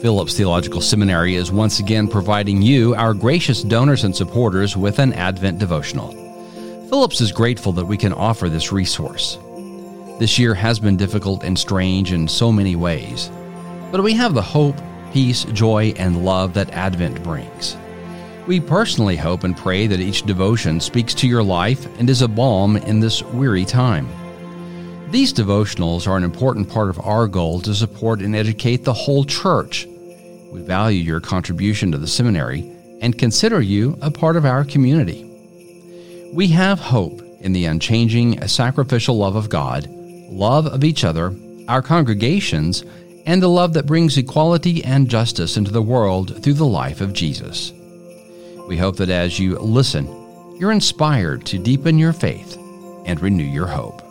Phillips Theological Seminary is once again providing you, our gracious donors and supporters, with an Advent devotional. Phillips is grateful that we can offer this resource. This year has been difficult and strange in so many ways, but we have the hope, peace, joy, and love that Advent brings. We personally hope and pray that each devotion speaks to your life and is a balm in this weary time. These devotionals are an important part of our goal to support and educate the whole church we value your contribution to the seminary and consider you a part of our community. We have hope in the unchanging, sacrificial love of God, love of each other, our congregations, and the love that brings equality and justice into the world through the life of Jesus. We hope that as you listen, you're inspired to deepen your faith and renew your hope.